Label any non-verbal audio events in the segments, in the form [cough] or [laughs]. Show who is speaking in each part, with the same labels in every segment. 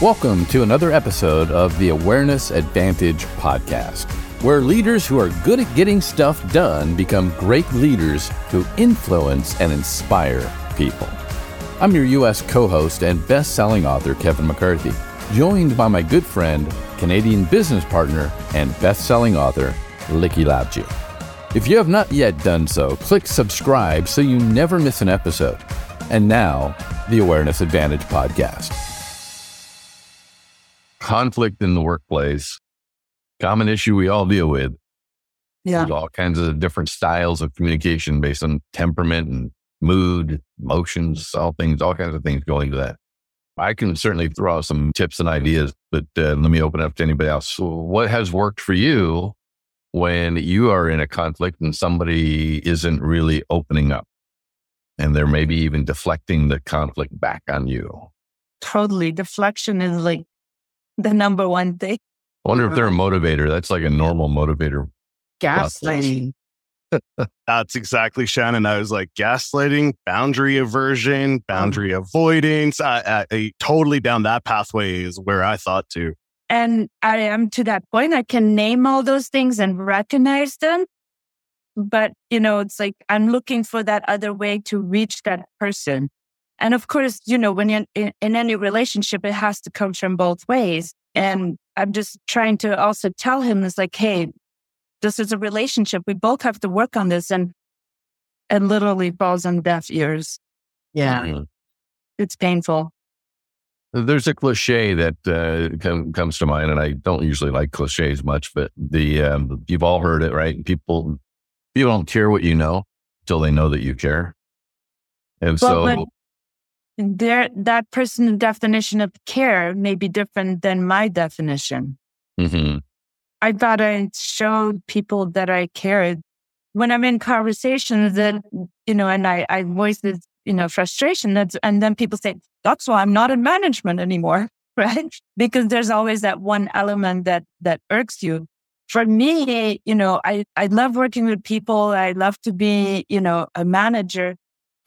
Speaker 1: Welcome to another episode of the Awareness Advantage podcast, where leaders who are good at getting stuff done become great leaders who influence and inspire people. I'm your U.S. co host and best selling author, Kevin McCarthy, joined by my good friend, Canadian business partner, and best selling author, Likky Lavji. If you have not yet done so, click subscribe so you never miss an episode. And now, the Awareness Advantage podcast conflict in the workplace, common issue we all deal with.
Speaker 2: Yeah.
Speaker 1: There's all kinds of different styles of communication based on temperament and mood, emotions, all things, all kinds of things going to that. I can certainly throw out some tips and ideas, but uh, let me open up to anybody else. So what has worked for you when you are in a conflict and somebody isn't really opening up and they're maybe even deflecting the conflict back on you?
Speaker 2: Totally. Deflection is like [laughs] the number one thing.
Speaker 1: I wonder if they're a uh-huh. motivator. That's like a normal motivator.
Speaker 2: Gaslighting. [laughs]
Speaker 3: That's exactly Shannon. I was like gaslighting, boundary aversion, uh-huh. boundary avoidance. I, I, I totally down that pathway is where I thought to.
Speaker 2: And I am to that point. I can name all those things and recognize them. But, you know, it's like I'm looking for that other way to reach that person. And of course, you know, when you're in, in any relationship, it has to come from both ways. And I'm just trying to also tell him it's like, hey, this is a relationship. We both have to work on this. And it literally falls on deaf ears.
Speaker 4: Yeah.
Speaker 1: Mhm.
Speaker 2: It's painful.
Speaker 1: There's a cliche that uh, com- comes to mind, and I don't usually like cliches much, but the um, you've all heard it, right? People people don't care what you know until they know that you care, and
Speaker 2: But
Speaker 1: so
Speaker 2: Their that person's definition of care may be different than my definition.
Speaker 1: Mhm.
Speaker 2: I thought I showed people that I cared. When I'm in conversations that, you know, and I, I voice this, you know, frustration, that's, and then people say, that's why I'm not in management anymore, [laughs] right? Because there's always that one element that, that irks you. For me, you know, I, I love working with people. I love to be, you know, a manager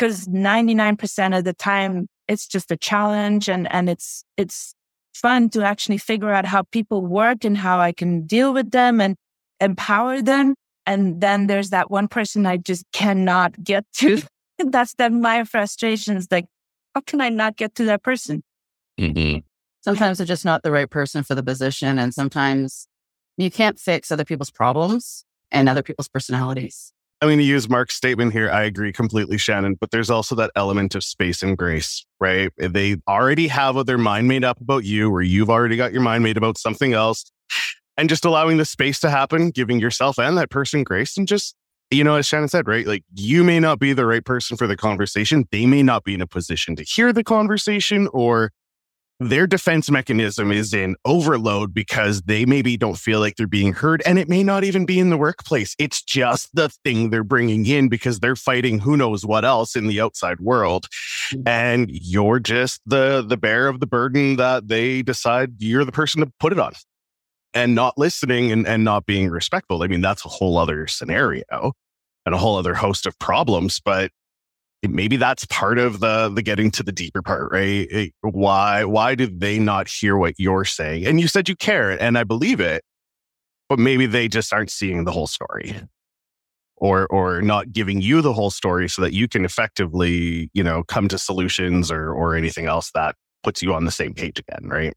Speaker 2: because 99% of the time it's just a challenge and, and it's, it's fun to actually figure out how people work and how I can deal with them and empower them. And then there's that one person I just cannot get to. [laughs] That's then my frustration is like, how can I not get to that person?
Speaker 1: Mhm.
Speaker 4: Sometimes they're just not the right person for the position. And sometimes you can't fix other people's problems and other people's personalities.
Speaker 3: I'm going to use Mark's statement here. I agree completely, Shannon, but there's also that element of space and grace, right? Eh, they already have their mind made up about you, or you've already got your mind made about something else. And just allowing the space to happen, giving yourself and that person grace, and just, you know, as Shannon said, right? Like you may not be the right person for the conversation. They may not be in a position to hear the conversation, or their defense mechanism is in overload because they maybe don't feel like they're being heard and it may not even be in the workplace. It's just the thing they're bringing in because they're fighting who knows what else in the outside world mm-hmm. and you're just the the bearer of the burden that they decide you're the person to put it on and not listening and, and not being respectful. I mean that's a whole other scenario and a whole other host of problems but maybe that's part of the the getting to the deeper part right why why did they not hear what you're saying and you said you care and i believe it but maybe they just aren't seeing the whole story or or not giving you the whole story so that you can effectively you know come to solutions or or anything else that puts you on the same page again right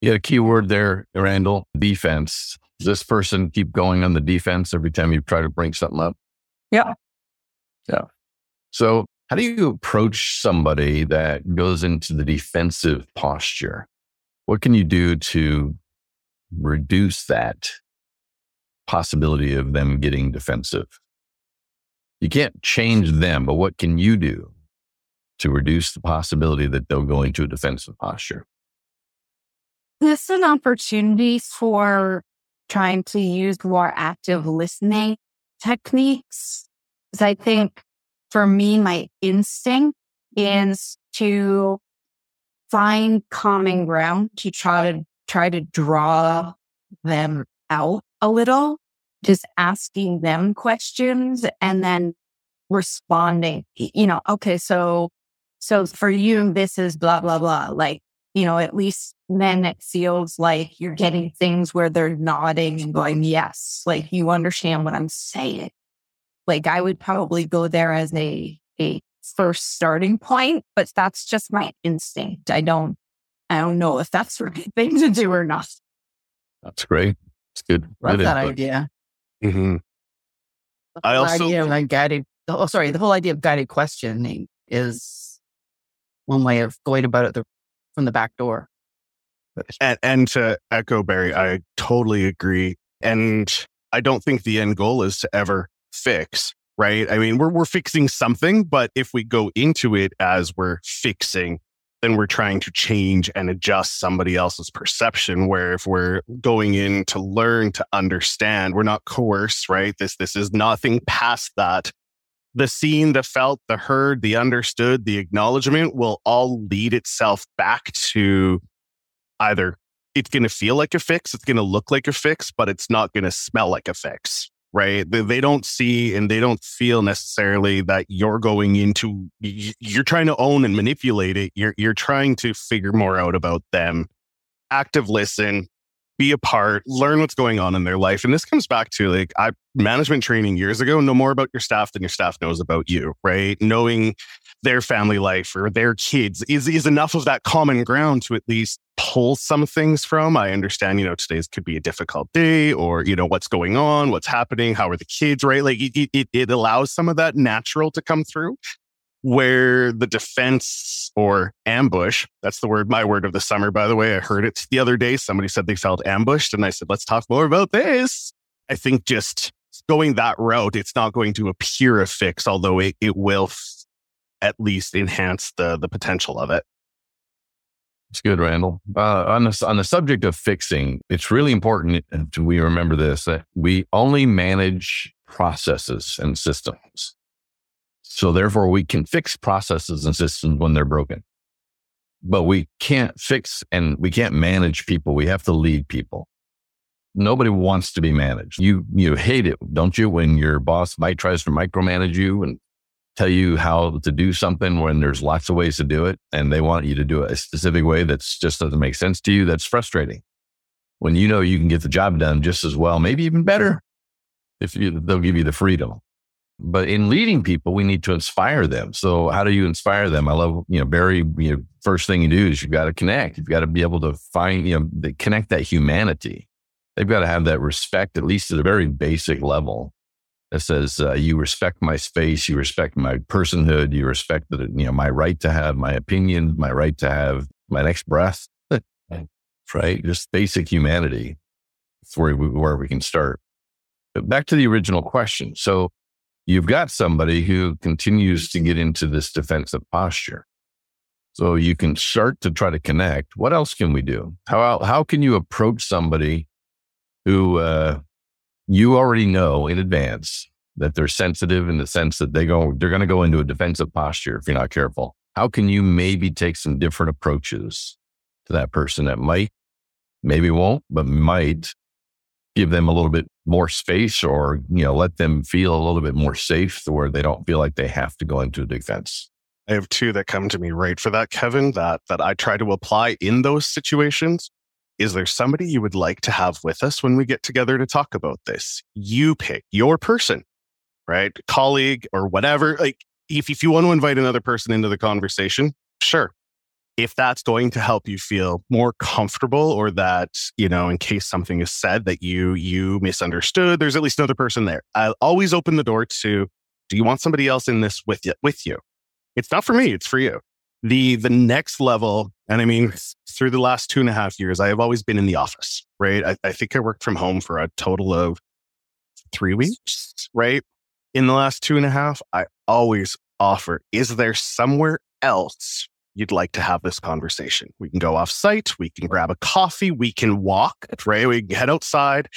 Speaker 1: Yeah, a key word there, Randall. Defense. Does this person keep going on the defense every time you try to bring something up?
Speaker 2: Yeah.
Speaker 1: Yeah. So, how do you approach somebody that goes into the defensive posture? What can you do to reduce that possibility of them getting defensive? You can't change them, but what can you do to reduce the possibility that they'll go into a defensive posture?
Speaker 5: This is an opportunity for trying to use more active listening techniques. Because I think for me, my instinct mm-hmm. is to find common ground to try to try to draw them out a little, just asking them questions and then responding. You know, okay, so so for you, this is blah blah blah. Like you know, at least then it feels like you're getting things where they're nodding and going, yes, like you understand what I'm saying. Like I would probably go there as a, a first starting point, but that's just my instinct. I don't, I don't know if that's the right thing to do or not.
Speaker 1: That's great. It's good.
Speaker 4: Love that
Speaker 1: input.
Speaker 4: idea.
Speaker 3: Mhm.
Speaker 4: The
Speaker 3: I also-
Speaker 4: idea of like guided. Oh, sorry. The whole idea of guided questioning is one way of going about it the, from the back door.
Speaker 3: And, and to echo Barry, I totally agree. And I don't think the end goal is to ever fix, right? I mean, we're, we're fixing something, but if we go into it as we're fixing, then we're trying to change and adjust somebody else's perception. Where if we're going in to learn to understand, we're not coerced, right? This, this is nothing past that. The seen, the felt, the heard, the understood, the acknowledgement will all lead itself back to either it's going to feel like a fix, it's going to look like a fix, but it's not going to smell like a fix, right? They, they don't see and they don't feel necessarily that you're going into, you're trying to own and manipulate it. You're, you're trying to figure more out about them. Active listen, be a part, learn what's going on in their life. And this comes back to like I management training years ago, know more about your staff than your staff knows about you, right? Knowing their family life or their kids is, is enough of that common ground to at least pull some things from. I understand, you know, today's could be a difficult day or, you know, what's going on, what's happening, how are the kids, right? Like it, it, it allows some of that natural to come through where the defense or ambush, that's the word, my word of the summer, by the way. I heard it the other day. Somebody said they felt ambushed. And I said, let's talk more about this. I think just going that route, it's not going to appear a fix, although it, it will at least enhance the, the potential of it.
Speaker 1: It's good, Randall. Uh, on the on the subject of fixing, it's really important that we remember this that we only manage processes and systems. So therefore, we can fix processes and systems when they're broken, but we can't fix and we can't manage people. We have to lead people. Nobody wants to be managed. You you hate it, don't you? When your boss might tries to micromanage you and tell you how to do something when there's lots of ways to do it and they want you to do it a specific way that's just doesn't make sense to you that's frustrating. When you know you can get the job done just as well maybe even better if you, they'll give you the freedom. But in leading people we need to inspire them. So how do you inspire them? I love you know barry you know, first thing you do is you've got to connect. You've got to be able to find you know connect that humanity. They've got to have that respect at least at a very basic level that says uh, you respect my space, you respect my personhood, you respect the, you know my right to have my opinion, my right to have my next breath, [laughs] right? Just basic humanity. That's where we, where we can start. But back to the original question. So you've got somebody who continues to get into this defensive posture. So you can start to try to connect. What else can we do? How how can you approach somebody who uh, you already know in advance that they're sensitive in the sense that they go they're going to go into a defensive posture if you're not careful how can you maybe take some different approaches to that person that might maybe won't but might give them a little bit more space or you know let them feel a little bit more safe to where they don't feel like they have to go into a defense
Speaker 3: I have two that come to me right for that, Kevin, that that I try to apply in those situations. Is there somebody you would like to have with us when we get together to talk about this? You pick your person, right? Colleague or whatever. Like if, if you want to invite another person into the conversation, sure. If that's going to help you feel more comfortable or that, you know, in case something is said that you you misunderstood, there's at least another person there. I'll always open the door to do you want somebody else in this with you with you? It's not for me, it's for you. The the next level, and I mean through the last two and a half years, I have always been in the office, right? I, I think I worked from home for a total of three weeks, right? In the last two and a half, I always offer, is there somewhere else you'd like to have this conversation? We can go off site, we can grab a coffee, we can walk, right? We can head outside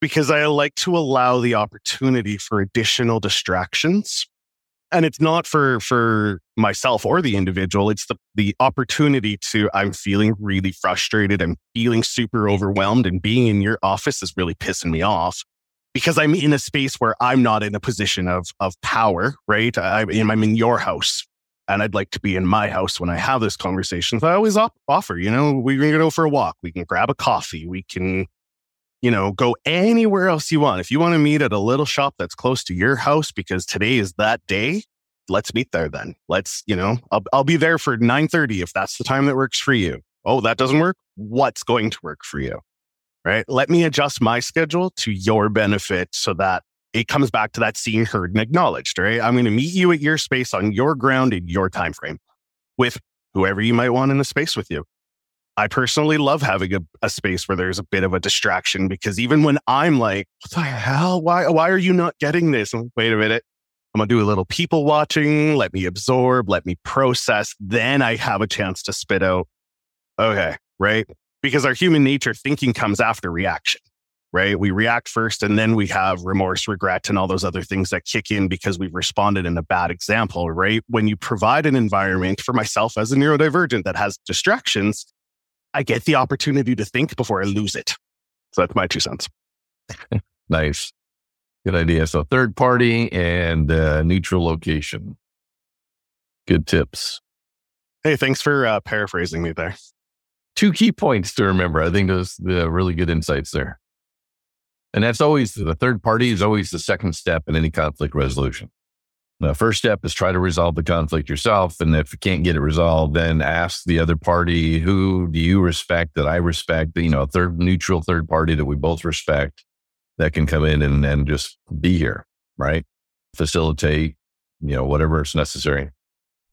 Speaker 3: because I like to allow the opportunity for additional distractions and it's not for for myself or the individual it's the the opportunity to i'm feeling really frustrated i'm feeling super overwhelmed and being in your office is really pissing me off because i'm in a space where i'm not in a position of of power right I, i'm in your house and I'd like to be in my house when I have this conversation. So I always op- offer, you know, we can go for a walk. We can grab a coffee. We can, you know, go anywhere else you want. If you want to meet at a little shop that's close to your house because today is that day, let's meet there then. Let's, you know, I'll, I'll be there for 9:30 if that's the time that works for you. Oh, that doesn't work? What's going to work for you? Right? Let me adjust my schedule to your benefit so that it comes back to that seen, heard, and acknowledged, right? I'm going to meet you at your space on your ground in your time frame with whoever you might want in the space with you. I personally love having a, a, space where there's a bit of a distraction because even when I'm like, what the hell? Why, why are you not getting this? Wait a minute. I'm going to do a little people watching. Let me absorb. Let me process. Then I have a chance to spit out. Okay. Right. Because our human nature thinking comes after reaction right? We react first and then we have remorse, regret, and all those other things that kick in because we've responded in a bad example, right? When you provide an environment for myself as a neurodivergent that has distractions, I get the opportunity to think before I lose it. So that's my two cents. [laughs]
Speaker 1: nice. Good idea. So third party and uh, neutral location. Good tips.
Speaker 3: Hey, thanks for uh, paraphrasing me there.
Speaker 1: Two key points to remember. I think those the really good insights there. And that's always the third party is always the second step in any conflict resolution. The first step is try to resolve the conflict yourself. And if you can't get it resolved, then ask the other party, who do you respect that I respect? You know, a third neutral third party that we both respect that can come in and, and just be here, right? Facilitate, you know, whatever is necessary.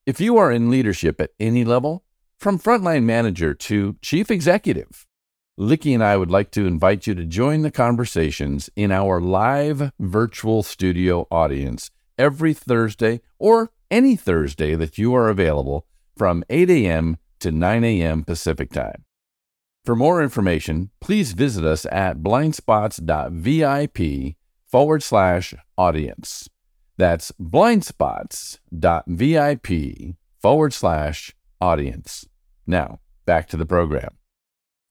Speaker 1: If you are in leadership at any level, from frontline manager to chief executive, Likky and I would like to invite you to join the conversations in our live virtual studio audience every Thursday or any Thursday that you are available from 8 a.m. to 9 a.m. Pacific Time. For more information, please visit us at blindspots.vip forward slash audience. That's blindspots.vip forward slash audience. Now, back to the program.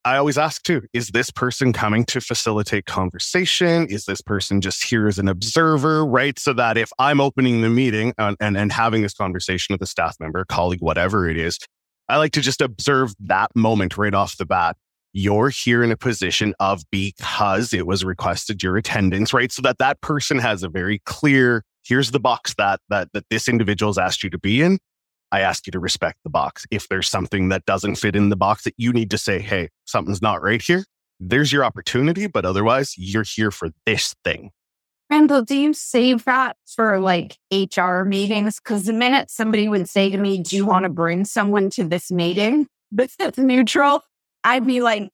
Speaker 3: I always ask too, is this person coming to facilitate conversation? Is this person just here as an observer, right? So that if I'm opening the meeting and, and, and having this conversation with a staff member, colleague, whatever it is, I like to just observe that moment right off the bat. You're here in a position of because it was requested your attendance, right? So that that person has a very clear, here's the box that, that, that this individual has asked you to be in. I ask you to respect the box. If there's something that doesn't fit in the box that you need to say, hey, something's not right here, there's your opportunity. But otherwise, you're here for this thing.
Speaker 5: Randall, do you save that for like HR meetings? Because the minute somebody would say to me, Do you want to bring someone to this meeting that's neutral? I'd be like,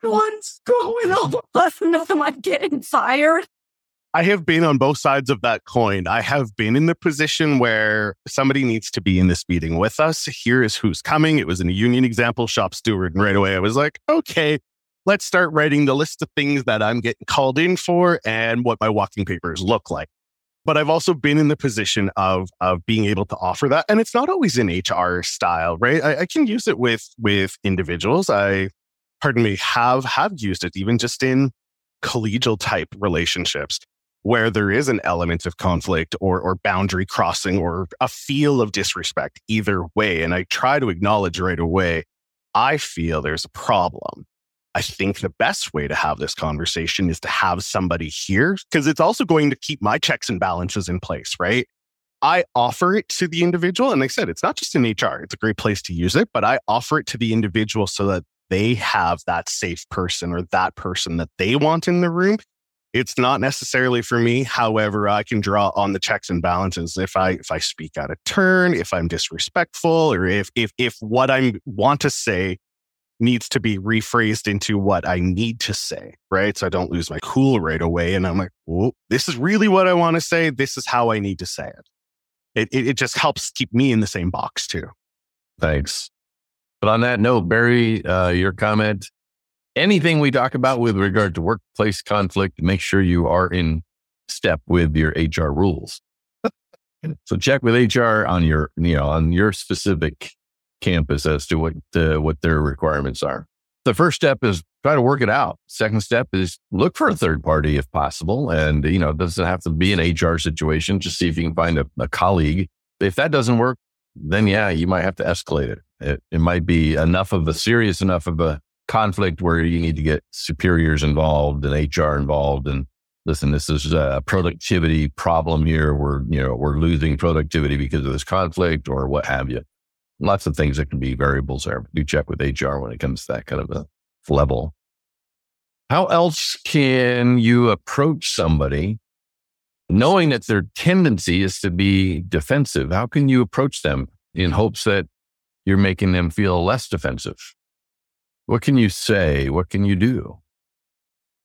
Speaker 5: What's going on? [laughs] Am I getting fired?
Speaker 3: I have been on both sides of that coin. I have been in the position where somebody needs to be in this meeting with us. Here is who's coming. It was in a union example, shop steward. And right away, I was like, okay, let's start writing the list of things that I'm getting called in for and what my walking papers look like. But I've also been in the position of of being able to offer that, and it's not always in HR style, right? I, I can use it with with individuals. I, pardon me, have have used it even just in collegial type relationships where there is an element of conflict or, or boundary crossing or a feel of disrespect either way. And I try to acknowledge right away, I feel there's a problem. I think the best way to have this conversation is to have somebody here because it's also going to keep my checks and balances in place, right? I offer it to the individual. And like I said, it's not just in HR, it's a great place to use it, but I offer it to the individual so that they have that safe person or that person that they want in the room it's not necessarily for me. However, I can draw on the checks and balances if I if I speak out of turn, if I'm disrespectful, or if if if what I want to say needs to be rephrased into what I need to say, right? So I don't lose my cool right away. And I'm like, well, this is really what I want to say. This is how I need to say it. It, it, it just helps keep me in the same box too.
Speaker 1: Thanks. But on that note, Barry, uh, your comment anything we talk about with regard to workplace conflict, make sure you are in step with your HR rules. [laughs] so check with HR on your, you know, on your specific campus as to what uh, what their requirements are. The first step is try to work it out. Second step is look for a third party if possible, and you know, it doesn't have to be an HR situation. Just see if you can find a, a colleague. If that doesn't work, then yeah, you might have to escalate it. It, it might be enough of a serious enough of a conflict where you need to get superiors involved and HR involved and listen, this is a productivity problem here. We're, you know, we're losing productivity because of this conflict or what have you. Lots of things that can be variables there. Do check with HR when it comes to that kind of a level. How else can you approach somebody knowing that their tendency is to be defensive? How can you approach them in hopes that you're making them feel less defensive? What can you say? What can you do?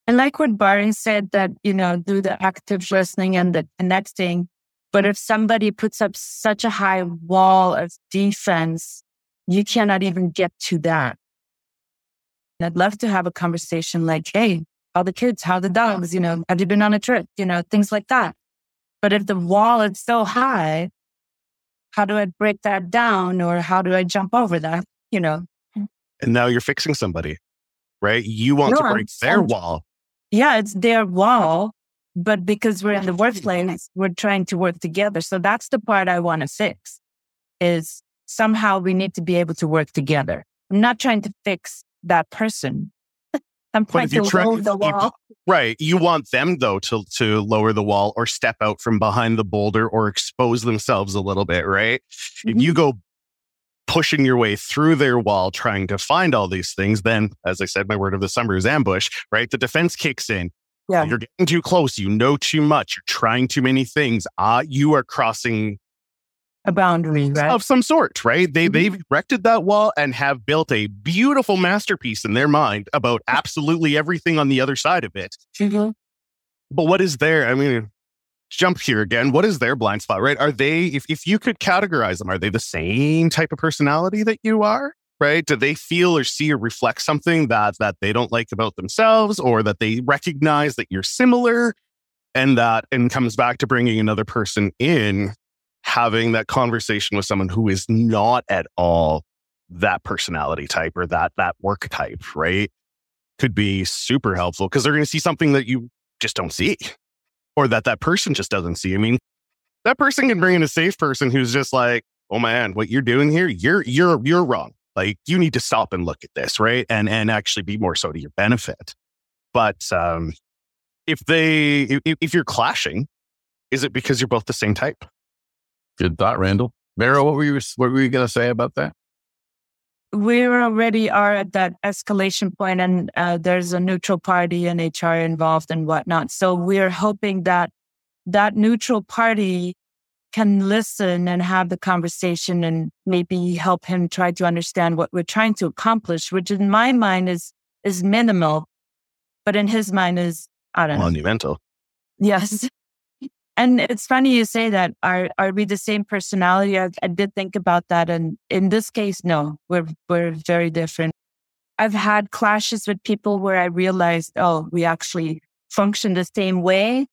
Speaker 2: I like what Barry said that, you know, do the active listening and the connecting. But if somebody puts up such a high wall of defense, you cannot even get to that. And I'd love to have a conversation like, hey, how the kids, how the dogs, you know, have you been on a trip, you know, things like that. But if the wall is so high, how do I break that down or how do I jump over that, you know?
Speaker 3: And now you're fixing somebody, right? You want no, to break I'm, their I'm, wall
Speaker 2: yeah, it's their wall, but because we're in the workplace, we're trying to work together. So that's the part I want to fix is somehow we need to be able to work together. I'm not trying to fix that person. [laughs] I'm trying to try, lower the wall.
Speaker 3: You, right. You want them though to to lower the wall or step out from behind the boulder or expose themselves a little bit, right? Mm-hmm. If you go pushing your way through their wall, trying to find all these things, then, as I said, my word of the summer is ambush, right? The defense kicks in. Yeah. You're getting too close. You know too much. You're trying too many things. Uh, you are crossing
Speaker 2: a boundary, right?
Speaker 3: Of some sort, right? They, mm-hmm. They've erected that wall and have built a beautiful masterpiece in their mind about absolutely everything on the other side of it. Mm-hmm. But what is there? I mean, jump here again. What is their blind spot, right? Are they, if, if you could categorize them, are they the same type of personality that you are? Right? Do they feel or see or reflect something that that they don't like about themselves, or that they recognize that you're similar, and that and comes back to bringing another person in, having that conversation with someone who is not at all that personality type or that that work type, right? Could be super helpful because they're going to see something that you just don't see or that that person just doesn't see. I mean, that person can bring in a safe person who's just like, "Oh man, what you're doing here, you're you're you're wrong. Like you need to stop and look at this, right? And and actually be more so to your benefit." But um, if they if, if you're clashing, is it because you're both the same type?
Speaker 1: Good thought, Randall. Vera, what were you what were you going to say about that?
Speaker 2: We already are at that escalation point and uh, there's a neutral party and HR involved and whatnot. So we're hoping that that neutral party can listen and have the conversation and maybe help him try to understand what we're trying to accomplish, which in my mind is, is minimal, but in his mind is, I don't know.
Speaker 3: Monumental.
Speaker 2: Yes. And it's funny you say that. Are are we the same personality? I, I did think about that, and in this case, no, we're we're very different. I've had clashes with people where I realized, oh, we actually function the same way,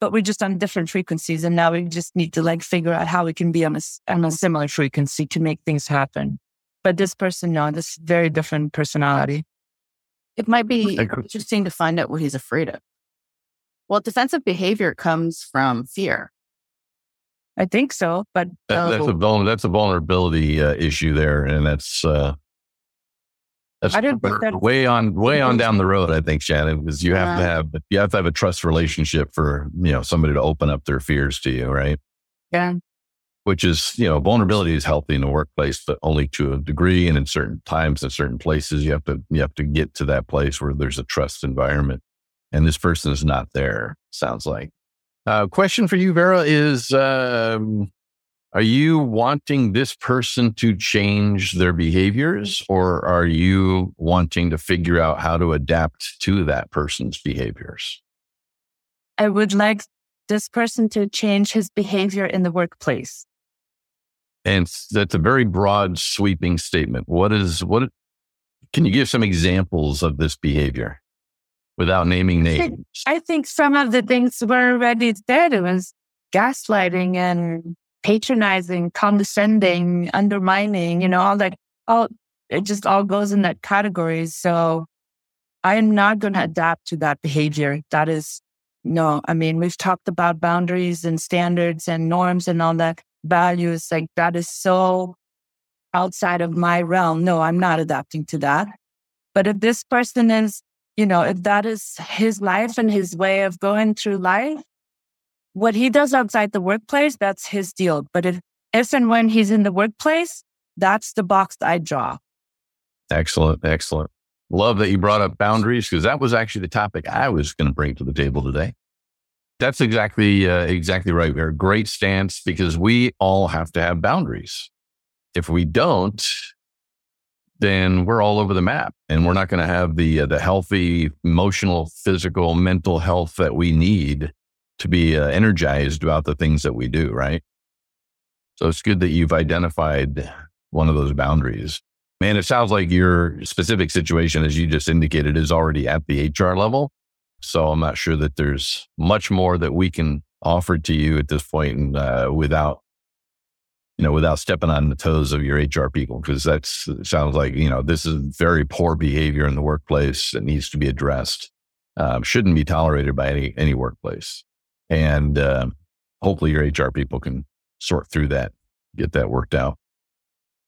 Speaker 2: but we're just on different frequencies, and now we just need to like figure out how we can be on a on a similar frequency to make things happen. But this person, no, this very different personality.
Speaker 4: It might be interesting to find out what he's afraid of. Well, defensive behavior comes from fear.
Speaker 2: I think so, but
Speaker 1: that, that's a vul- that's a vulnerability uh, issue there, and that's uh, that's way on way on down the road. I think Shannon, because you have to have you have to have a trust relationship for you know somebody to open up their fears to you, right?
Speaker 2: Yeah.
Speaker 1: Which is you know vulnerability is healthy in the workplace, but only to a degree, and in certain times, and certain places, you have to you have to get to that place where there's a trust environment and this person is not there, sounds like. Uh, question for you, Vera, is um, Are you wanting this person to change their behaviors, or are you wanting to figure out how to adapt to that person's behaviors?
Speaker 2: I would like this person to change his behavior in the workplace.
Speaker 1: And that's a very broad, sweeping statement. What is, what, can you give some examples of this behavior? Without naming names?
Speaker 2: I think some of the things were already there. It was gaslighting and patronizing, condescending, undermining, you know, all that, all, it just all goes in that category. So I am not going to adapt to that behavior. That is, no, I mean, we've talked about boundaries and standards and norms and all that. values, like that is so outside of my realm. No, I'm not adapting to that. But if this person is, you know, if that is his life and his way of going through life, what he does outside the workplace, that's his deal. But if, if and when he's in the workplace, that's the box I draw.
Speaker 1: Excellent. Excellent. Love that you brought up boundaries because that was actually the topic I was going to bring to the table today. That's exactly uh, exactly right. We're a great stance because we all have to have boundaries. If we don't, then we're all over the map, and we're not going to have the uh, the healthy emotional, physical, mental health that we need to be uh, energized about the things that we do. Right. So it's good that you've identified one of those boundaries. Man, it sounds like your specific situation, as you just indicated, is already at the HR level. So I'm not sure that there's much more that we can offer to you at this point uh, without, you know, without stepping on the toes of your HR people, because that sounds like, you know, this is very poor behavior in the workplace that needs to be addressed. Um, shouldn't be tolerated by any any workplace, and uh, hopefully your HR people can sort through that, get that worked out.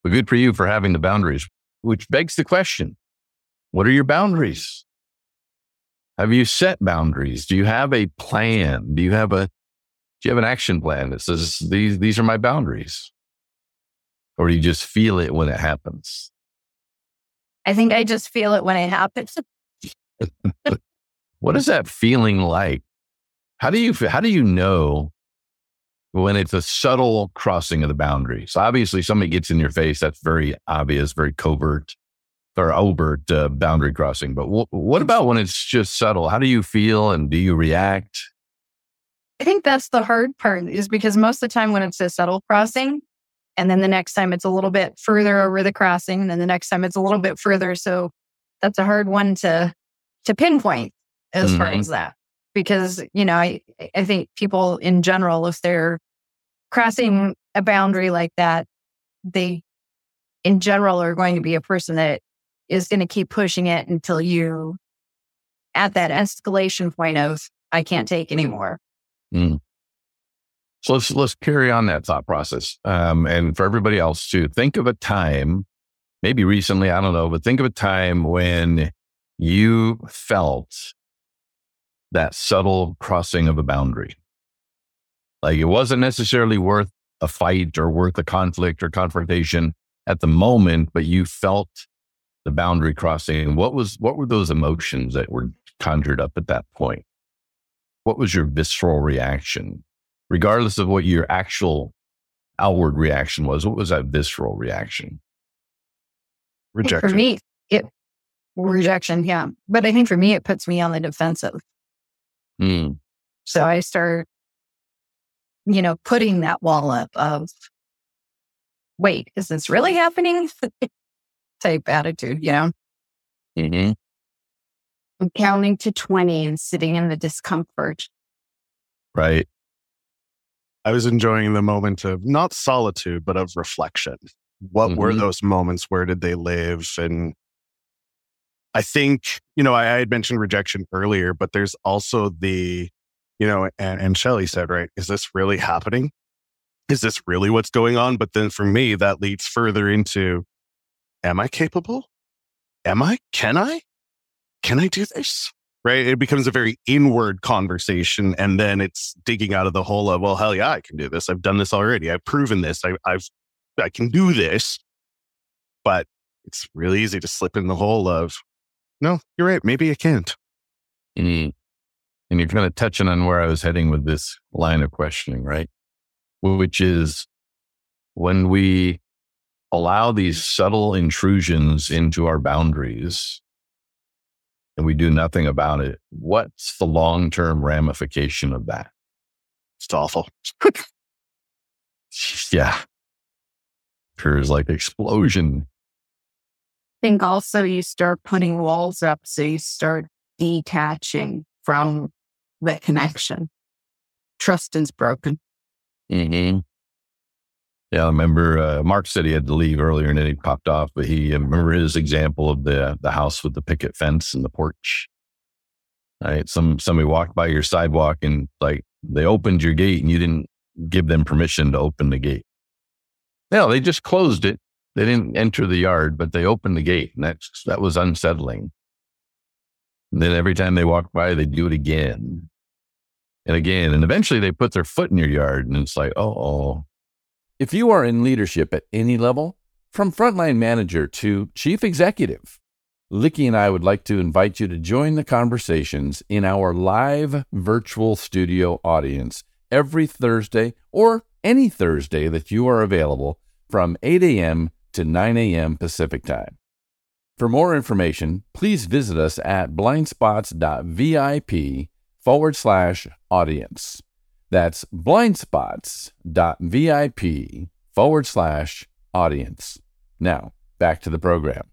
Speaker 1: But good for you for having the boundaries, which begs the question what are your boundaries? Have you set boundaries? Do you have a plan? Do you have a do you have an action plan that says these these are my boundaries? Or do you just feel it when it happens?
Speaker 5: I think I just feel it when it happens. [laughs]
Speaker 1: what is that feeling like? How do you how do you know when it's a subtle crossing of the boundaries. Obviously, somebody gets in your face, that's very obvious, very covert or overt uh, boundary crossing. But w- what about when it's just subtle? How do you feel and do you react?
Speaker 5: I think that's the hard part is because most of the time when it's a subtle crossing, and then the next time it's a little bit further over the crossing, and then the next time it's a little bit further. So that's a hard one to to pinpoint as mm-hmm. far as that. Because, you know, I, I think people in general, if they're crossing a boundary like that, they in general are going to be a person that is going to keep pushing it until you at that escalation point of I can't take anymore. Mm.
Speaker 1: So let's let's carry on that thought process. Um, and for everybody else too, think of a time, maybe recently, I don't know, but think of a time when you felt that subtle crossing of a boundary. Like it wasn't necessarily worth a fight or worth a conflict or confrontation at the moment, but you felt the boundary crossing. What was what were those emotions that were conjured up at that point? What was your visceral reaction? Regardless of what your actual outward reaction was, what was that visceral reaction?
Speaker 5: Rejection. For me, it rejection, yeah. But I think for me, it puts me on the defensive. Mm. So I start you know, putting that wall up of, wait, is this really happening? [laughs] type attitude, you know? Mm-hmm. I'm counting to 20 and sitting in the discomfort.
Speaker 1: Right.
Speaker 3: I was enjoying the moment of not solitude, but of reflection. What mm-hmm. were those moments? Where did they live? And I think, you know, I, I had mentioned rejection earlier, but there's also the you know, and, and Shelly said, right, is this really happening? Is this really what's going on? But then for me, that leads further into, am I capable? Am I? Can I? Can I do this? Right. It becomes a very inward conversation. And then it's digging out of the hole of, well, hell yeah, I can do this. I've done this already. I've proven this. I, I've, I can do this. But it's really easy to slip in the hole of, no, you're right. Maybe I can't.
Speaker 1: Mm. And you're kind of touching on where I was heading with this line of questioning, right? Which is when we allow these subtle intrusions into our boundaries and we do nothing about it, what's the long term ramification of that?
Speaker 3: It's awful.
Speaker 1: yeah. Occurs like explosion.
Speaker 5: I think also you start putting walls up. So you start detaching from the connection. Trust is broken.
Speaker 1: Mm-hmm. Yeah, I remember uh, Mark said he had to leave earlier and then he popped off, but he I remember his example of the the house with the picket fence and the porch. Right, some somebody walked by your sidewalk and like they opened your gate and you didn't give them permission to open the gate. No, they just closed it. They didn't enter the yard, but they opened the gate, and that's that was unsettling. And then every time they walk by, they do it again and again, and eventually they put their foot in your yard, and it's like, oh, oh. If you are in leadership at any level, from frontline manager to chief executive, Likky and I would like to invite you to join the conversations in our live virtual studio audience every Thursday or any Thursday that you are available from 8 a.m. to 9 a.m. Pacific Time. For more information, please visit us at blindspots.vip forward slash audience. That's blindspots.vip forward slash audience. Now, back to the program.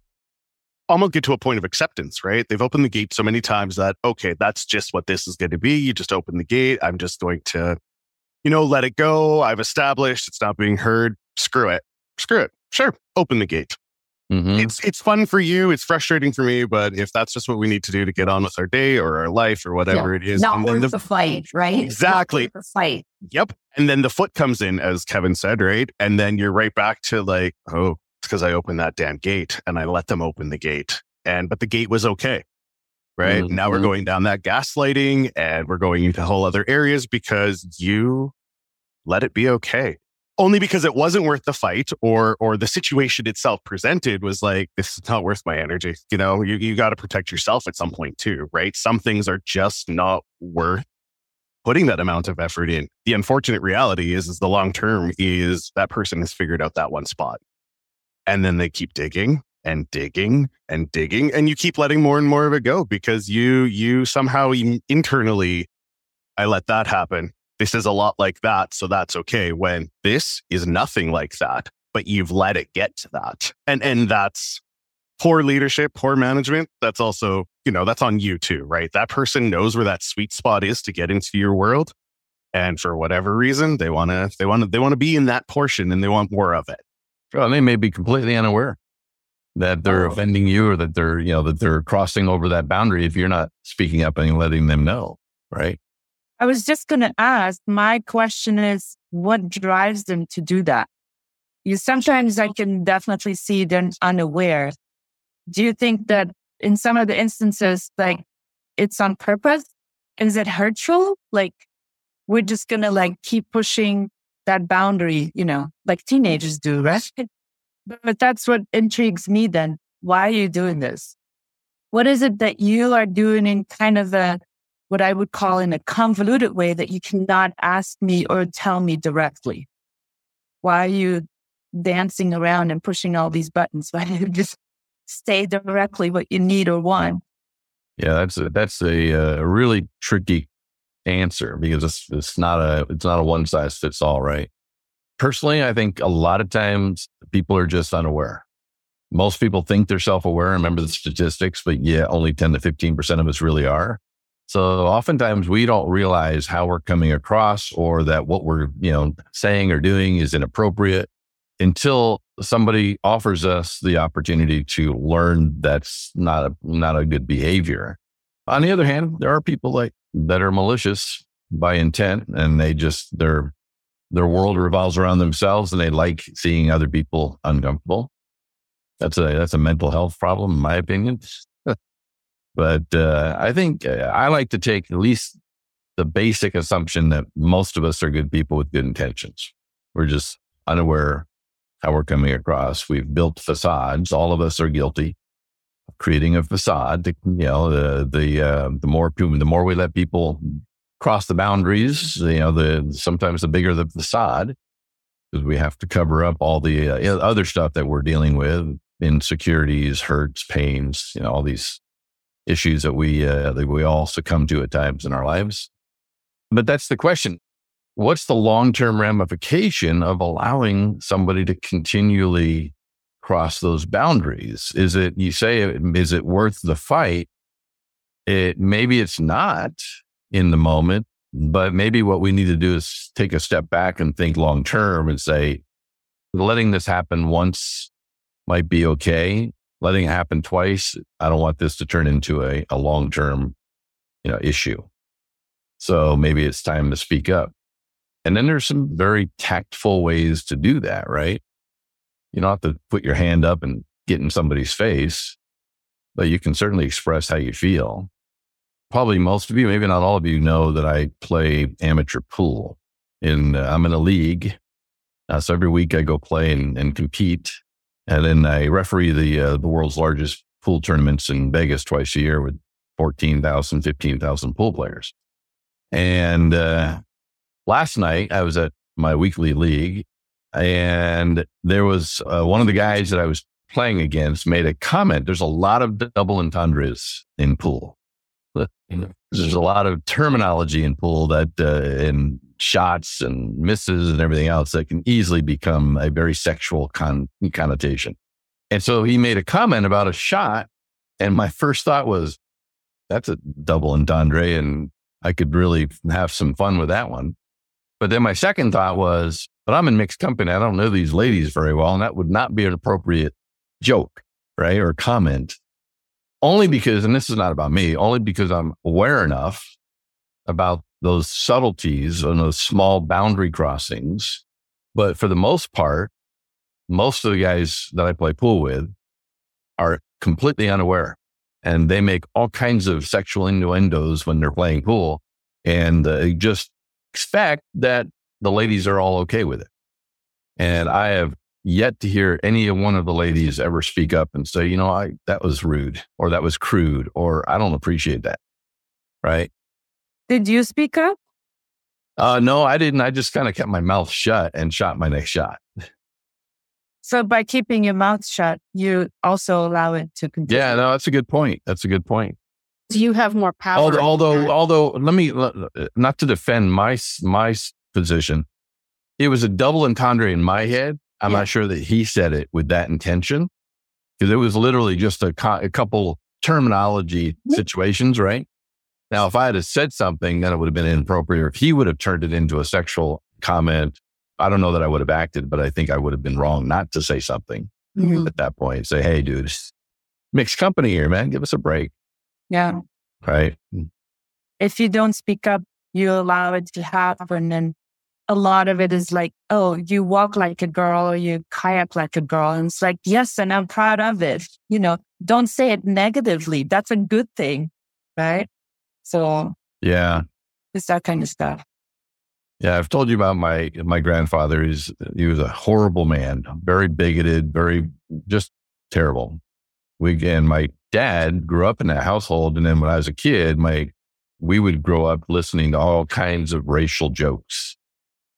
Speaker 3: Almost get to a point of acceptance, right? They've opened the gate so many times that, okay, that's just what this is going to be. You just open the gate. I'm just going to, you know, let it go. I've established it's not being heard. Screw it. Screw it. Sure. Open the gate. Mm-hmm. It's it's fun for you. It's frustrating for me, but if that's just what we need to do to get on with our day or our life or whatever yeah. it is,
Speaker 5: not worth the, the, fight, right?
Speaker 3: Exactly,
Speaker 5: the fight.
Speaker 3: Yep. And then the foot comes in, as Kevin said, right? And then you're right back to like, oh, it's because I opened that damn gate and I let them open the gate, and but the gate was okay, right? Mm-hmm. Now we're going down that gaslighting, and we're going into whole other areas because you let it be okay only because it wasn't worth the fight or or the situation itself presented was like this is not worth my energy. You know you, you got to protect yourself at some point too right? Some things are just not worth putting that amount of effort in. The unfortunate reality is is the long term is that person has figured out that one spot. And then they keep digging and digging and digging and you keep letting more and more of it go because you you somehow internally i let that happen this is a lot like that. So that's okay. When this is nothing like that, but you've let it get to that. And, and that's poor leadership, poor management. That's also, you know, that's on you too, right? That person knows where that sweet spot is to get into your world. And for whatever reason, they want to, they want to, they want to be in that portion and they want more of it.
Speaker 1: Well, they may be completely unaware that they're oh. offending you or that they're, you know, that they're crossing over that boundary if you're not speaking up and letting them know. Right.
Speaker 2: I was just going to ask my question is what drives them to do that? You sometimes I can definitely see them unaware. Do you think that in some of the instances, like it's on purpose? Is it hurtful? Like we're just going to like keep pushing that boundary, you know, like teenagers do, [laughs] right? But that's what intrigues me then. Why are you doing this? What is it that you are doing in kind of a what I would call in a convoluted way that you cannot ask me or tell me directly. Why are you dancing around and pushing all these buttons? [laughs] Why don't you just say directly what you need or want?
Speaker 1: Yeah, that's a, that's a, uh, a really tricky answer because it's, it's not a it's not a one size fits all, right? Personally, I think a lot of times people are just unaware. Most people think they're self aware. Remember the statistics, but yeah, only 10 to 15% of us really are. So oftentimes we don't realize how we're coming across or that what we're, you know, saying or doing is inappropriate until somebody offers us the opportunity to learn that's not a, not a good behavior. On the other hand, there are people like that are malicious by intent and they just their their world revolves around themselves and they like seeing other people uncomfortable. That's a that's a mental health problem in my opinion. But uh, I think uh, I like to take at least the basic assumption that most of us are good people with good intentions. We're just unaware how we're coming across. We've built facades. All of us are guilty of creating a facade. To, you know, the the uh, the more the more we let people cross the boundaries, you know, the sometimes the bigger the facade because we have to cover up all the uh, other stuff that we're dealing with insecurities, hurts, pains, you know, all these issues that we uh, that we all succumb to at times in our lives. But that's the question. What's the long-term ramification of allowing somebody to continually cross those boundaries? Is it you say is it worth the fight? It maybe it's not in the moment, but maybe what we need to do is take a step back and think long term and say letting this happen once might be okay letting it happen twice, I don't want this to turn into a, a long term, you know, issue. So maybe it's time to speak up. And then there's some very tactful ways to do that, right? You don't have to put your hand up and get in somebody's face, but you can certainly express how you feel. Probably most of you, maybe not all of you, know that I play amateur pool. In uh, I'm in a league, uh, so every week I go play and, and compete, and then I referee the uh, the world's largest pool tournaments in Vegas twice a year with 14,000, 15,000 pool players. And uh, last night I was at my weekly league and there was uh, one of the guys that I was playing against made a comment. There's a lot of double entendres in pool. [laughs] There's a lot of terminology in pool that uh, in shots and misses and everything else that can easily become a very sexual con- connotation. And so he made a comment about a shot. And my first thought was, that's a double entendre. And I could really have some fun with that one. But then my second thought was, but I'm in mixed company. I don't know these ladies very well. And that would not be an appropriate joke, right? Or comment. Only because, and this is not about me, only because I'm aware enough about those subtleties and those small boundary crossings. But for the most part, most of the guys that I play pool with are completely unaware and they make all kinds of sexual innuendos when they're playing pool and uh, just expect that the ladies are all okay with it. And I have yet to hear any one of the ladies ever speak up and say, you know, I, that was rude or that was crude or I don't appreciate that. Right.
Speaker 2: Did you speak up?
Speaker 1: Uh, no, I didn't. I just kind of kept my mouth shut and shot my next shot.
Speaker 2: So by keeping your mouth shut, you also allow it to continue.
Speaker 1: Yeah, no, that's a good point. That's a good point.
Speaker 4: Do you have more power.
Speaker 1: Although, although, although, let me not to defend my my position. It was a double entendre in my head. I'm yeah. not sure that he said it with that intention because it was literally just a, co- a couple terminology situations, right? Now, if I had said something, then it would have been inappropriate. Or if he would have turned it into a sexual comment, I don't know that I would have acted, but I think I would have been wrong not to say something mm-hmm. at that point. Say, hey, dude, mixed company here, man. Give us a break.
Speaker 2: Yeah.
Speaker 1: Right.
Speaker 2: If you don't speak up, you allow it to happen. And a lot of it is like, oh, you walk like a girl or you kayak like a girl. And it's like, yes, and I'm proud of it. You know, don't say it negatively. That's a good thing. Right. So,
Speaker 1: yeah,
Speaker 2: it's that kind of stuff.
Speaker 1: Yeah, I've told you about my my grandfather. He's he was a horrible man, very bigoted, very just terrible. We and my dad grew up in that household, and then when I was a kid, my we would grow up listening to all kinds of racial jokes,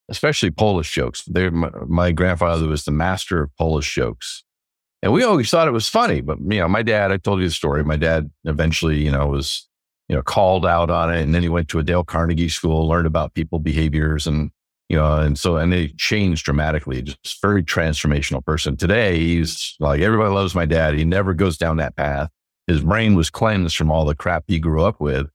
Speaker 1: especially Polish jokes. My, my grandfather was the master of Polish jokes, and we always thought it was funny. But you know, my dad, I told you the story. My dad eventually, you know, was you know, called out on it. And then he went to a Dale Carnegie school, learned about people behaviors and, you know, and so, and they changed dramatically, just very transformational person. Today, he's like, everybody loves my dad. He never goes down that path. His brain was cleansed from all the crap he grew up with.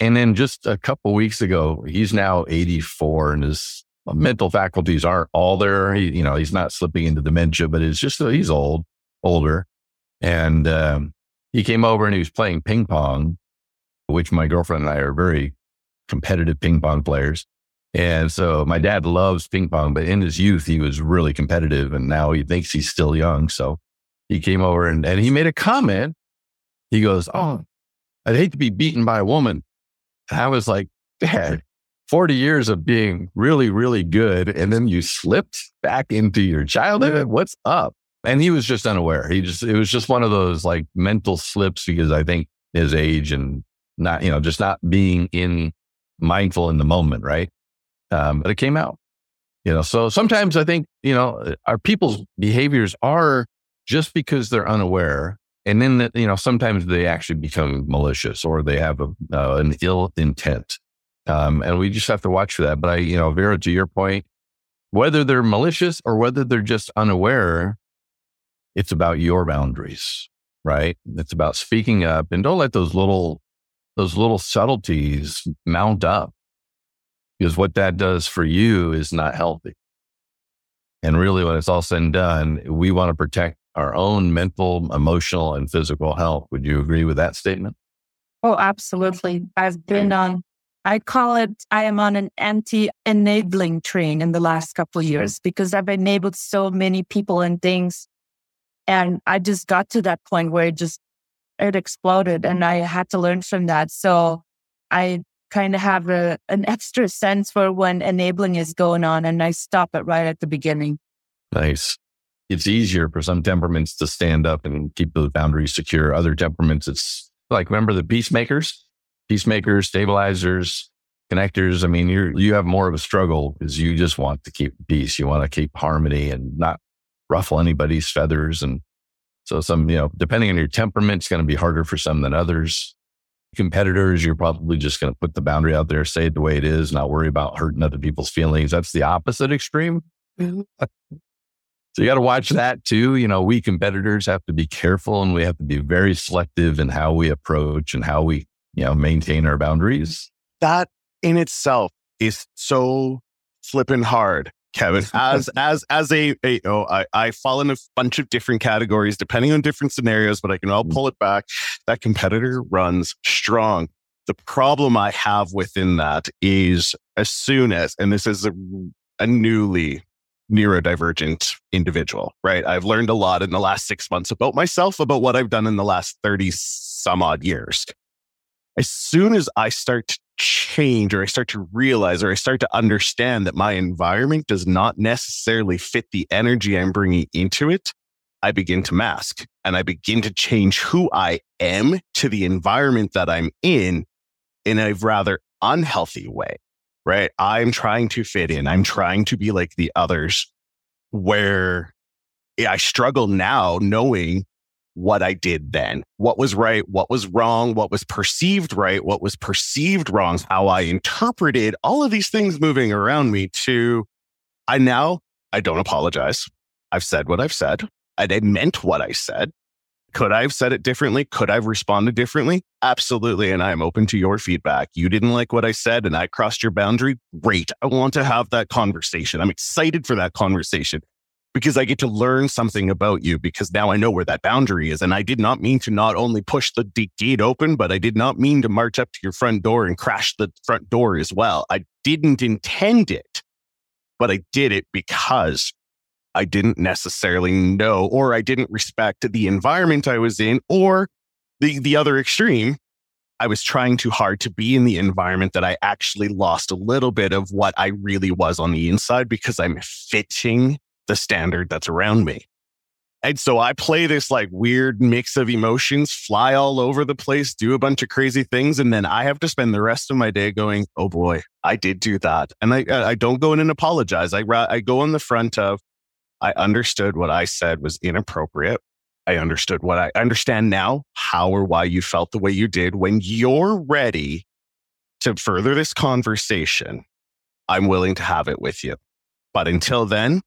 Speaker 1: And then just a couple weeks ago, he's now 84 and his mental faculties aren't all there. He, you know, he's not slipping into dementia, but it's just, he's old, older. And, um, he came over and he was playing ping pong which my girlfriend and I are very competitive ping pong players. And so my dad loves ping pong, but in his youth, he was really competitive and now he thinks he's still young. So he came over and, and he made a comment. He goes, Oh, I'd hate to be beaten by a woman. And I was like, Dad, 40 years of being really, really good. And then you slipped back into your childhood. What's up? And he was just unaware. He just, it was just one of those like mental slips because I think his age and not, you know, just not being in mindful in the moment, right? Um, but it came out, you know. So sometimes I think, you know, our people's behaviors are just because they're unaware. And then, that, you know, sometimes they actually become malicious or they have a, uh, an ill intent. Um, and we just have to watch for that. But I, you know, Vera, to your point, whether they're malicious or whether they're just unaware, it's about your boundaries, right? It's about speaking up and don't let those little those little subtleties mount up because what that does for you is not healthy. And really, when it's all said and done, we want to protect our own mental, emotional, and physical health. Would you agree with that statement?
Speaker 2: Oh, absolutely. I've been on, I call it, I am on an anti enabling train in the last couple years because I've enabled so many people and things. And I just got to that point where it just, it exploded and I had to learn from that. So I kind of have a, an [laughs] extra sense for when enabling is going on and I stop it right at the beginning.
Speaker 1: Nice. It's easier for some temperaments to stand up and keep the boundaries secure. Other temperaments, it's like, remember the peacemakers, peacemakers, stabilizers, connectors. I mean, you're, you have more of a struggle because you just want to keep peace. You want to keep harmony and not ruffle anybody's feathers. And so some, you know, depending on your temperament, it's going to be harder for some than others competitors, you're probably just going to put the boundary out there, say it the way it is, not worry about hurting other people's feelings. That's the opposite extreme. Mm-hmm. so you got to watch that too. You know, we competitors have to be careful and we have to be very selective in how we approach and how we, you know, maintain our boundaries.
Speaker 3: That in itself is so flipping hard Kevin. [laughs] As as as a, a oh, I, I fall in a bunch of different categories depending on different scenarios, but I can all mm. pull it back. That competitor runs strong. The problem I have within that is as soon as, and this is a, a newly neurodivergent individual, right? I've learned a lot in the last six months about myself, about what I've done in the last 30 some odd years. As soon as I start to change or I start to realize or I start to understand that my environment does not necessarily fit the energy I'm bringing into it, I begin to mask and I begin to change who I am to the environment that I'm in in a rather unhealthy way, right? I'm trying to fit in. I'm trying to be like the others where I struggle now knowing what I did then, what was right, what was wrong, what was perceived right, what was perceived wrong, how I interpreted all of these things moving around me to I now, I don't apologize. I've said what I've said. I meant what I said. Could I have said it differently? Could I have responded differently? Absolutely. And I'm open to your feedback. You didn't like what I said and I crossed your boundary. Great. I want to have that conversation. I'm excited for that conversation because I get to learn something about you because now I know where that boundary is. And I did not mean to not only push the gate open, but I did not mean to march up to your front door and crash the front door as well. I didn't intend it, but I did it because I didn't necessarily know or I didn't respect the environment I was in or the, the other extreme. I was trying too hard to be in the environment that I actually lost a little bit of what I really was on the inside because I'm fitting the standard that's around me. And so I play this like weird mix of emotions, fly all over the place, do a bunch of crazy things. And then I have to spend the rest of my day going, oh boy, I did do that. And I, I don't go in and apologize. I, I go in the front of, I understood what I said was inappropriate. I understood what I understand now, how or why you felt the way you did. When you're ready to further this conversation, I'm willing to have it with you. But until then,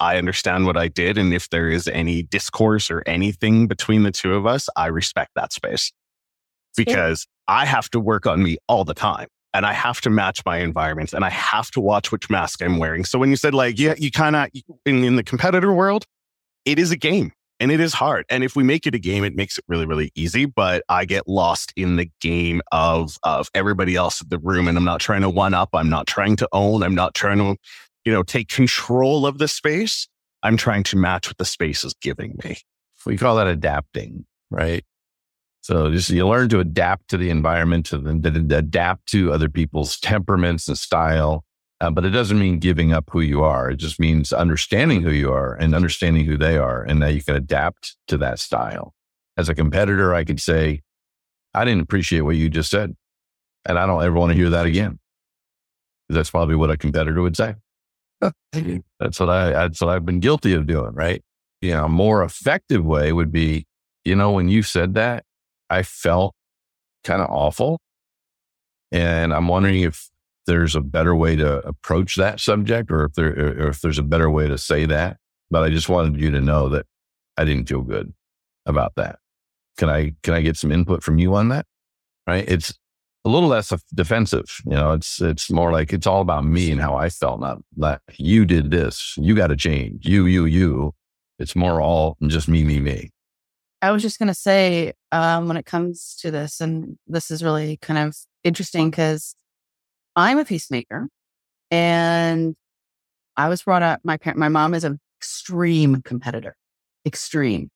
Speaker 3: I understand what I did. And if there is any discourse or anything between the two of us, I respect that space because yeah. I have to work on me all the time and I have to match my environment and I have to watch which mask I'm wearing. So when you said like, yeah, you kind of in, in the competitor world, it is a game and it is hard. And if we make it a game, it makes it really, really easy. But I get lost in the game of of everybody else in the room, and I'm not trying to one up. I'm not trying to own. I'm not trying to you know, take control of the space. I'm trying to match what the space is giving me.
Speaker 1: We call that adapting, right? So just you learn to adapt to the environment, to, the, adapt to other people's temperaments and style. Uh, but it doesn't mean giving up who you are. It just means understanding who you are and understanding who they are, and that you can adapt to that style. As a competitor, I could say, I didn't appreciate what you just said, and I don't ever want to hear that again. That's probably what a competitor would say. [laughs] that's what I, that's what I've been guilty of doing. Right. You know, a more effective way would be, you know, when you said that, I felt kind of awful. And I'm wondering if there's a better way to approach that subject or if there, or if there's a better way to say that. But I just wanted you to know that I didn't feel good about that. Can I, can I get some input from you on that? Right. It's, a little less defensive. You know, it's it's more like it's all about me and how I felt. Not like you did this, you got to change. You, you, you. It's more all just me, me, me.
Speaker 4: I was just gonna say, um, when it comes to this, and this is really kind of interesting because I'm a peacemaker and I was brought up, my parent, my mom is an extreme competitor, extreme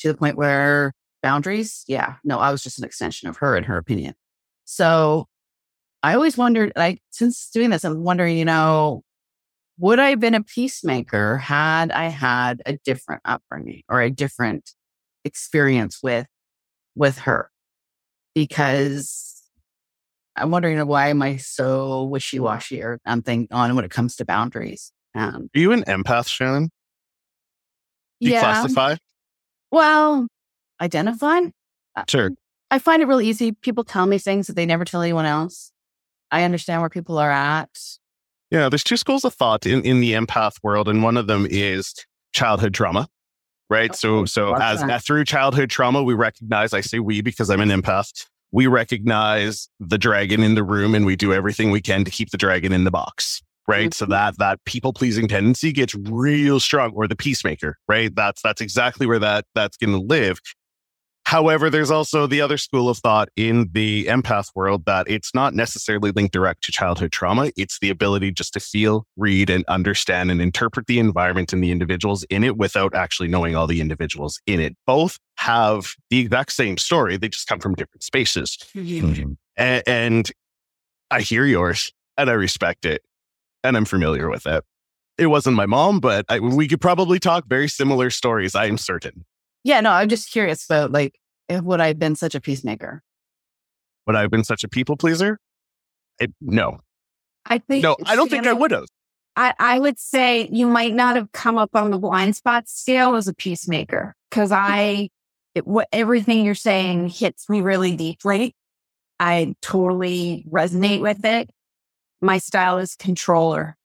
Speaker 4: to the point where boundaries, yeah, no, I was just an extension of her in her opinion. So I always wondered, like, since doing this, I'm wondering, you know, would I have been a peacemaker had I had a different upbringing or a different experience with with her? Because I'm wondering why am I so wishy washy or something on when it comes to boundaries? Um,
Speaker 3: Are you an empath, Shannon? Do you
Speaker 4: yeah.
Speaker 3: classify?
Speaker 4: Well, identified. Uh,
Speaker 3: Sure.
Speaker 4: I find it really easy. People tell me things that they never tell anyone else. I understand where people are at.
Speaker 3: Yeah, there's two schools of thought in, in the empath world, and one of them is childhood trauma. Right. So so as
Speaker 4: that?
Speaker 3: through childhood trauma, we recognize, I say we because I'm an empath, we recognize the dragon in the room and we do everything we can to keep the dragon in the box. Right. So
Speaker 4: Mhm.
Speaker 3: that that people pleasing tendency gets real strong, or the peacemaker, right? That's that's exactly where that that's gonna live. However, there's also the other school of thought in the empath world that it's not necessarily linked direct to childhood trauma. It's the ability just to feel, read, and understand and interpret the environment and the individuals in it without actually knowing all the individuals in it. Both have the exact same story, they just come from different spaces.
Speaker 1: Mhm.
Speaker 3: A- and I hear yours and I respect it and I'm familiar with it. It wasn't my mom, but I, we could probably talk very similar stories, I am certain.
Speaker 4: Yeah, no, I'm just curious about like, if would I have been such a peacemaker?
Speaker 3: Would I have been such a people pleaser? I, no,
Speaker 5: I think
Speaker 3: no, I don't think I would have.
Speaker 5: I, I would say you might not have come up on the blind spot scale as a peacemaker because I, it, what everything you're saying hits me really deeply. I totally resonate with it. My style is controller.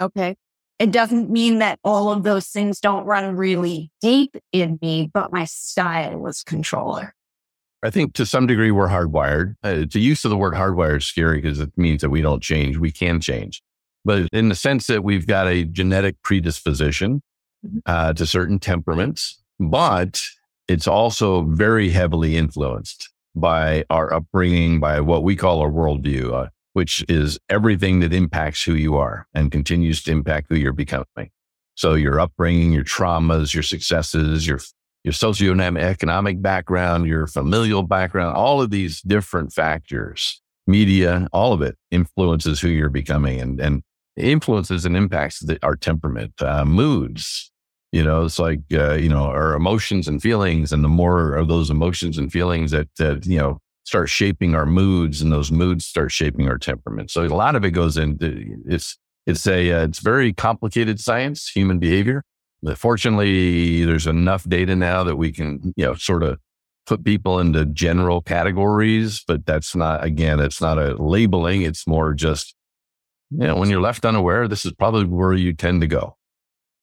Speaker 4: Okay.
Speaker 5: It doesn't mean that all of those things don't run really deep in me, but my style was controller.
Speaker 1: I think to some degree we're hardwired. Uh, the use of the word hardwired is scary because it means that we don't change. We can change. But in the sense that we've got a genetic predisposition
Speaker 5: Mhm.
Speaker 1: uh, to certain temperaments, but it's also very heavily influenced by our upbringing, by what we call our worldview, uh, which is everything that impacts who you are and continues to impact who you're becoming. So your upbringing, your traumas, your successes, your your socioeconomic background, your familial background, all of these different factors, media, all of it influences who you're becoming and, and influences and impacts the, our temperament, uh, moods. You know, it's like, uh, you know, our emotions and feelings. And the more of those emotions and feelings that, that, you know, start shaping our moods and those moods start shaping our temperament. So a lot of it goes into it's, it's a, uh, it's very complicated science, human behavior. But fortunately, there's enough data now that we can, you know, sort of put people into general categories, but that's not, again, it's not a labeling. It's more just, you know, when you're left unaware, this is probably where you tend to go.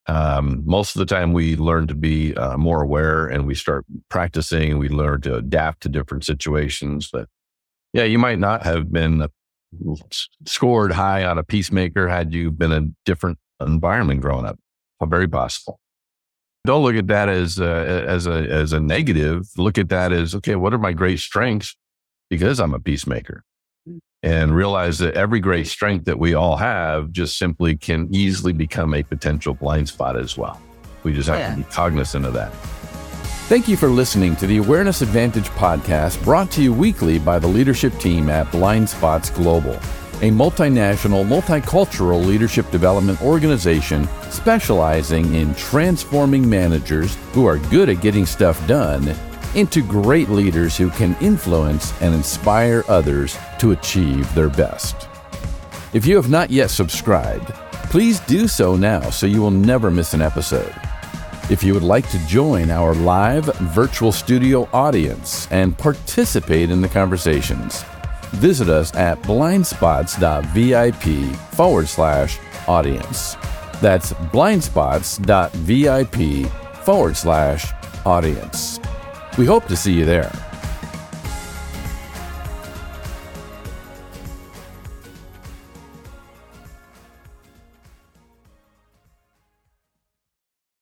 Speaker 1: Um, most of the time, we learn to be uh, more aware and we start practicing we learn to adapt to different situations. But yeah, you might not have been scored high on a peacemaker had you been a different environment growing up. Very possible. Don't look at that as a, as a as a negative. Look at that as okay. What are my great strengths? Because I'm a peacemaker, and realize that every great strength that we all have just simply can easily become a potential blind spot as well. We just have
Speaker 4: Yeah.
Speaker 1: to be cognizant of that. Thank you for listening to the Awareness Advantage podcast brought to you weekly by the leadership team at Blind Spots Global, a multinational, multicultural leadership development organization specializing in transforming managers who are good at getting stuff done into great leaders who can influence and inspire others to achieve their best. If you have not yet subscribed, please do so now so you will never miss an episode. If you would like to join our live virtual studio audience and participate in the conversations, visit us at blindspots.vip forward slash audience. That's blindspots.vip forward slash audience. We hope to see you there.